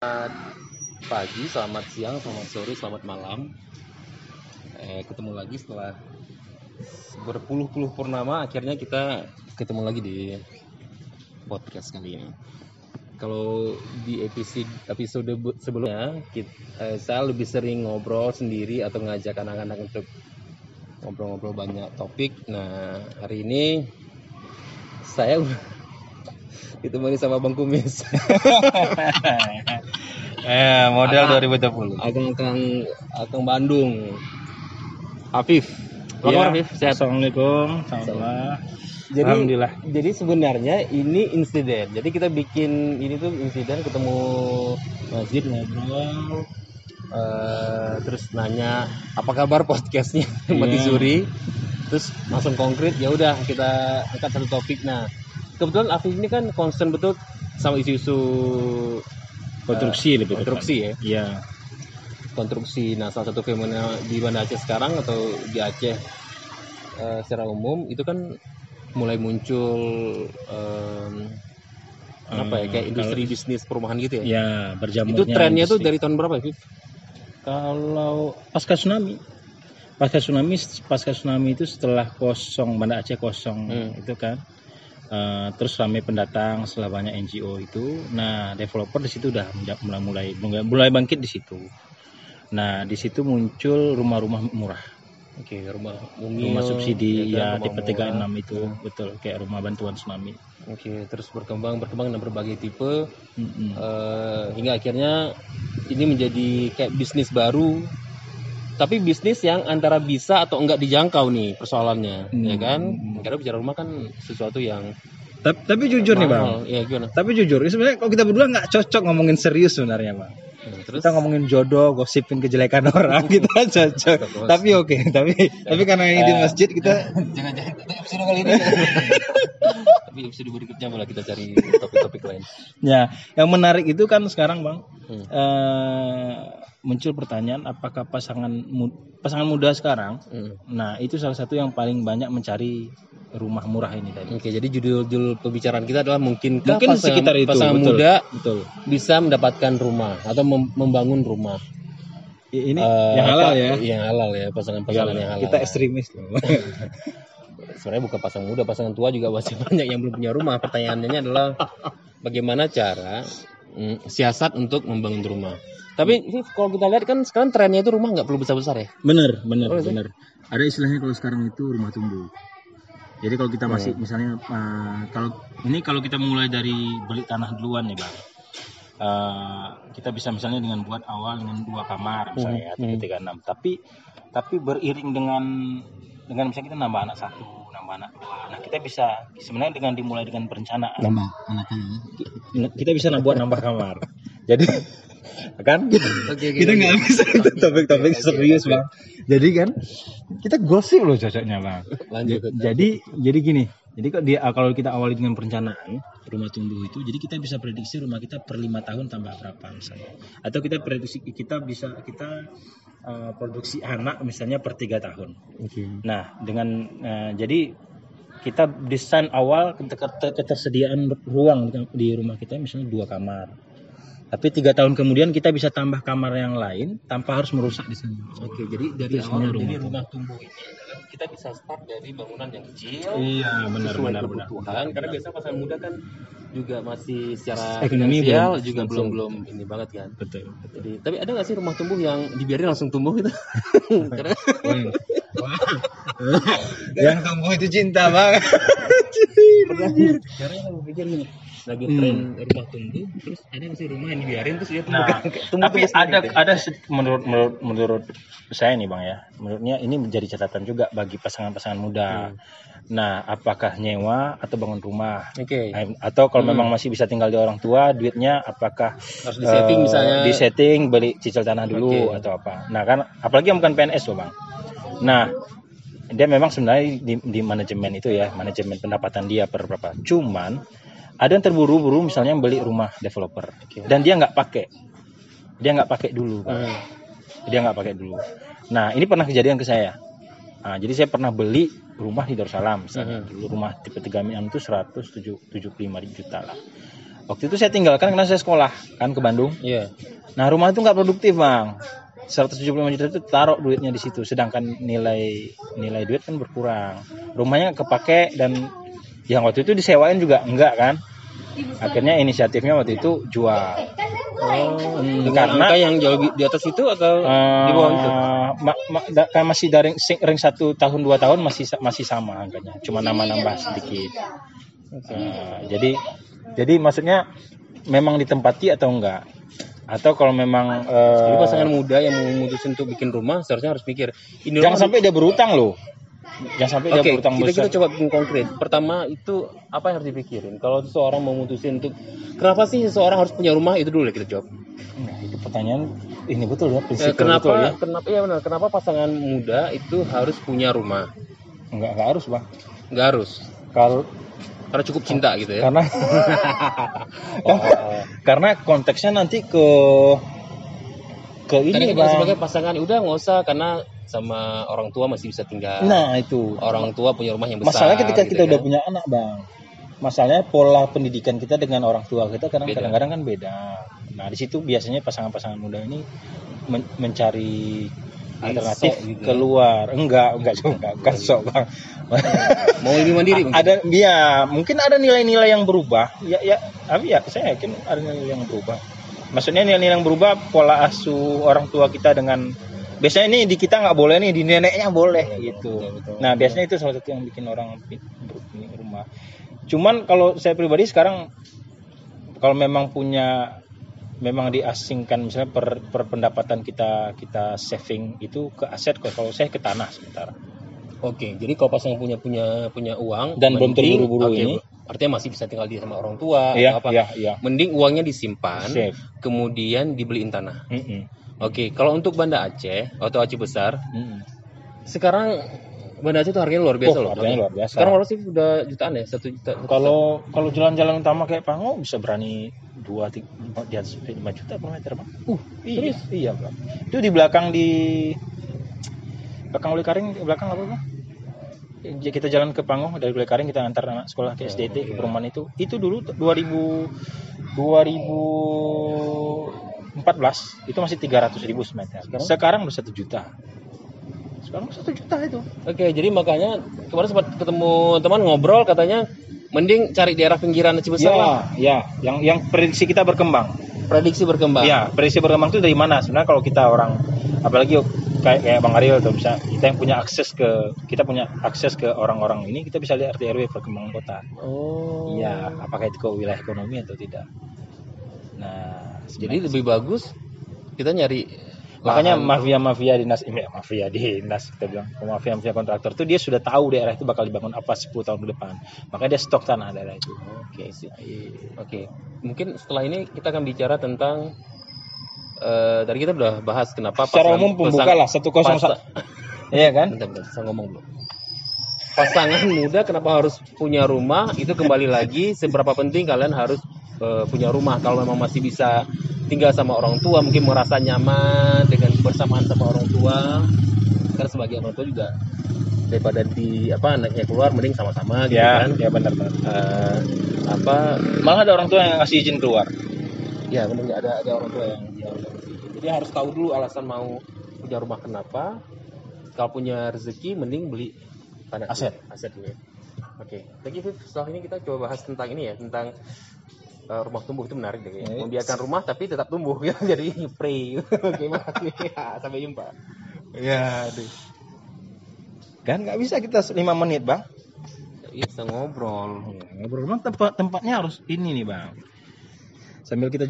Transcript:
Selamat pagi, selamat siang, selamat sore, selamat malam. Eh, ketemu lagi setelah berpuluh-puluh purnama, akhirnya kita ketemu lagi di podcast kali ini. Kalau di episode episode sebelumnya, kit- eh, saya lebih sering ngobrol sendiri atau ngajak anak-anak untuk ngobrol-ngobrol banyak topik. Nah, hari ini saya ditemani sama Bang Kumis. Eh, model Apa? 2020. Akang Akang Akang Bandung. Afif. Iya. kabar, Afif? Sehat. Assalamualaikum. Alhamdulillah. Jadi Alhamdulillah. jadi sebenarnya ini insiden. Jadi kita bikin ini tuh insiden ketemu masjid ngobrol eh, terus nanya apa kabar podcastnya Mati Iya. Suri. Terus langsung konkret ya udah kita angkat satu topik. Nah, kebetulan Afif ini kan concern betul sama isu-isu Konstruksi lebih tepat. konstruksi ya. Iya. konstruksi. Nah, salah satu fenomena di Banda Aceh sekarang atau di Aceh eh, secara umum itu kan mulai muncul em, apa ya Hmm, kayak industri bisnis perumahan gitu ya. Ya, berjamurnya. itu trennya tuh industri. dari tahun berapa, Viv? kalau pasca tsunami. Pasca tsunami pasca tsunami itu setelah kosong Banda Aceh kosong Hmm. itu kan. Eh, terus ramai pendatang setelah banyak NGO itu. Nah, developer di situ udah mulai mulai mulai, bangkit di situ. Nah, di situ muncul rumah-rumah murah. Oke, rumah mungil, rumah subsidi ya kan, ya, tipe rumah 36 murah. itu betul kayak rumah bantuan tsunami Oke, terus berkembang berkembang dan berbagai tipe Mm-mm. eh, hingga akhirnya ini menjadi kayak bisnis baru tapi bisnis yang antara bisa atau enggak dijangkau nih persoalannya Hmm. ya kan? Karena bicara rumah kan sesuatu yang tapi, tapi jujur nih bang. Ya gimana? Tapi jujur sebenarnya kalau kita berdua nggak cocok ngomongin serius sebenarnya bang. Hmm, terus? Kita ngomongin jodoh gosipin kejelekan orang kita cocok. Tapi oke tapi tapi karena ini di masjid kita jangan-jangan episode kali ini. Tapi episode berikutnya malah kita cari topik-topik lain. Ya yang menarik itu kan sekarang bang Hmm. eh, muncul pertanyaan apakah pasangan mu- pasangan muda sekarang Hmm. nah itu salah satu yang paling banyak mencari rumah murah ini tadi Oke, jadi judul-judul pembicaraan kita adalah mungkinkah mungkin pasangan, sekitar itu pasangan betul, muda betul bisa mendapatkan rumah atau mem- membangun rumah. Ini Eh, yang halal apa- ya Yang halal ya, pasangan-pasangan yang halal. kita ekstremis loh Sebenarnya bukan pasangan muda, pasangan tua juga masih banyak yang belum punya rumah. Pertanyaannya adalah bagaimana cara mm, siasat untuk membangun rumah. Tapi kalau kita lihat kan sekarang trennya itu rumah nggak perlu besar-besar ya. bener bener Oh, iya. bener ada istilahnya kalau sekarang itu rumah tumbuh jadi kalau kita masih misalnya uh, kalau ini kalau kita mulai dari beli tanah duluan nih bang Uh, kita bisa misalnya dengan buat awal dengan dua kamar misalnya ya, Hmm, hmm. tiga enam tapi tapi beriring dengan dengan misalnya kita nambah anak satu nambah anak dua nah kita bisa sebenarnya dengan dimulai dengan perencanaan Nama anaknya. kita bisa buat nambah kamar jadi kan? Kita nggak bisa itu topik-topik serius bang. Jadi kan kita gosip loh cocoknya bang. Lanjut. jadi jadi gini. Jadi kok dia kalau kita awali dengan perencanaan rumah tumbuh itu jadi kita bisa prediksi rumah kita per lima tahun tambah berapa misalnya. Atau kita prediksi kita bisa kita uh, produksi anak misalnya per tiga tahun. Oke. nah dengan uh, jadi kita desain awal keter- ketersediaan ruang di- di rumah kita misalnya dua kamar tapi tiga tahun kemudian kita bisa tambah kamar yang lain tanpa harus merusak di sana. Oke, jadi dari awal sebenarnya jadi rumah rumah tumbuh ini adalah kita bisa start dari bangunan yang kecil. iya benar sesuai benar benar. kebutuhan. Karena biasa pasangan muda kan juga masih secara Ekonomi finansial belum- juga betul. belum belum ini banget kan. Betul. Jadi tapi ada nggak sih rumah tumbuh yang dibiarin langsung tumbuh gitu? Karena yang tumbuh itu cinta banget. Pernah karena yang pikir gini lagi Hmm. tren rumah tumbuh terus ada nggak sih rumah yang dibiarin terus dia tumbuh Nah, tumbuh tapi tumbuh ada gitu. ada menurut menurut menurut saya nih bang ya. Menurutnya ini menjadi catatan juga bagi pasangan-pasangan muda. Nah apakah nyewa atau bangun rumah? Oke. Eh, atau kalau Hmm. memang masih bisa tinggal di orang tua duitnya apakah harus di setting eh, misalnya. di setting beli cicil tanah dulu Oke. atau apa. Nah kan apalagi yang bukan PNS loh bang. Nah dia memang sebenarnya di, di manajemen itu ya manajemen pendapatan dia per berapa. Cuman ada yang terburu-buru misalnya beli rumah developer dan dia nggak pakai. Dia nggak pakai dulu Bang. Hmm. dia nggak pakai dulu. Nah ini pernah kejadian ke saya. Nah, jadi saya pernah beli rumah di Darussalam misalnya. Mhm. dulu rumah tipe 3 miliar itu 175 juta lah. Waktu itu saya tinggalkan karena saya sekolah kan ke Bandung. Iya. nah rumah itu nggak produktif bang. 175 juta itu taruh duitnya di situ sedangkan nilai nilai duit kan berkurang. Rumahnya kepake dan yang waktu itu disewain juga enggak kan? Akhirnya inisiatifnya waktu itu jual. Oh, Hmm, dengan karena- angka yang jauh di atas itu atau di bawah itu? Eh, ma- ma- da- kan masih dari ring, ring satu tahun dua tahun masih sa- masih sama angkanya. Cuma nama nambah sedikit. Eh, jadi jadi maksudnya memang ditempati atau enggak? Atau kalau memang eh, Jadi pasangan muda yang mau memutusin untuk bikin rumah seharusnya harus mikir ini jangan rumah- sampai dia berutang loh jangan sampai Oke, dia berutang kita, besar kita coba bikin konkret. Pertama itu apa yang harus dipikirin? Kalau seseorang memutusin untuk kenapa sih seseorang harus punya rumah itu dulu ya kita jawab. Nah, itu pertanyaan ini betul ya Eh, prinsip kenapa betul ya kenapa ya benar kenapa pasangan muda itu harus punya rumah? enggak enggak harus bang Nggak harus. kalau Karena cukup cinta gitu ya. karena Oh. karena konteksnya nanti ke ke ini bang sebagai pasangan udah nggak usah karena sama orang tua masih bisa tinggal. nah itu Orang tua punya rumah yang besar. masalahnya ketika gitu kita udah kan. punya anak bang masalahnya pola pendidikan kita dengan orang tua kita kadang-kadang kan beda nah di situ biasanya pasangan-pasangan muda ini men- mencari alternatif Sok gitu ya. keluar enggak enggak juga enggak sok bang mau lebih mandiri mungkin. ada ya mungkin ada nilai-nilai yang berubah ya ya tapi ya saya yakin ada nilai yang berubah maksudnya nilai-nilai yang berubah pola asuh orang tua kita dengan biasanya ini di kita nggak boleh nih di neneknya boleh gitu betul, betul. nah biasanya itu salah satu yang bikin orang punya rumah cuman kalau saya pribadi sekarang kalau memang punya memang diasingkan misalnya per, per pendapatan kita kita saving itu ke aset kalau saya ke tanah sementara Oke, jadi kalau pasangan punya punya punya uang Dan belum mending- terburu-buru oke, ini. artinya masih bisa tinggal di sama orang tua iya atau apa. iya iya Mending uangnya disimpan, Save. kemudian dibeliin tanah. Mm-mm. Oke, kalau untuk Banda Aceh atau Aceh besar, Mm-mm. sekarang Banda Aceh itu harganya luar biasa Oh, loh. harganya luar biasa. Sekarang berapa sih udah jutaan ya? Satu juta. Kalau kalau jalan-jalan utama kayak Pango bisa berani dua tiga di atas lima juta per meter bang. Uh, iya, iya bang. Itu di belakang di belakang Uli Karing di belakang apa bang? Ya, kita jalan ke Pango dari Uli Karing kita antar anak sekolah ke SDT ke perumahan itu. Itu dulu 2000 2014 itu masih 300 ribu semeter. Sekarang? Sekarang udah satu juta. Sekarang satu juta itu. Oke, jadi makanya kemarin sempat ketemu teman ngobrol katanya mending cari daerah pinggiran Aceh besar lah. Ya, ya, yang yang prediksi kita berkembang. Prediksi berkembang. Ya, prediksi berkembang itu dari mana? Sebenarnya kalau kita orang apalagi kayak kayak Bang Ariel tuh bisa kita yang punya akses ke kita punya akses ke orang-orang ini kita bisa lihat RT RW perkembangan kota. Oh. Iya, apakah itu ke wilayah ekonomi atau tidak. Nah, Jadi lebih bagus kita nyari makanya mafia-mafia dinas ini mafia dinas kita bilang mafia-mafia kontraktor itu dia sudah tahu daerah itu bakal dibangun apa 10 tahun ke depan. Makanya dia stok tanah daerah itu. Oke sih. Iya. Oke, mungkin setelah ini kita akan bicara tentang eh tadi kita udah bahas kenapa Secara pasangan- umum pembuka lah 101. pasa- Iya kan? Bentar, bentar, saya ngomong dulu. Pasangan muda kenapa harus punya rumah? Itu kembali lagi seberapa penting kalian harus eh, punya rumah kalau memang masih bisa tinggal sama orang tua, mungkin merasa nyaman dengan kebersamaan sama orang tua. Karena sebagai orang tua juga daripada di apa anaknya keluar mending sama-sama gitu Ya, kan. ya benar-benar. Eh, apa Malah ada orang tua yang ngasih izin keluar. Ya benar ada ada orang tua yang yang jadi harus tahu dulu alasan mau punya rumah kenapa. Kalau punya rezeki mending beli tanah. Aset. aset dulu. Oke, thank you Viv. Setelah ini kita coba bahas tentang ini ya tentang uh, rumah tumbuh itu menarik deh. Ya, Membiarkan rumah tapi tetap tumbuh ya jadi makasih. Ya, Sampai jumpa. Ya, aduh. Kan nggak bisa kita 5 menit, Bang. Iya, bisa ngobrol. Ngobrol Memang tempat tempatnya harus ini nih, Bang. Sambil kita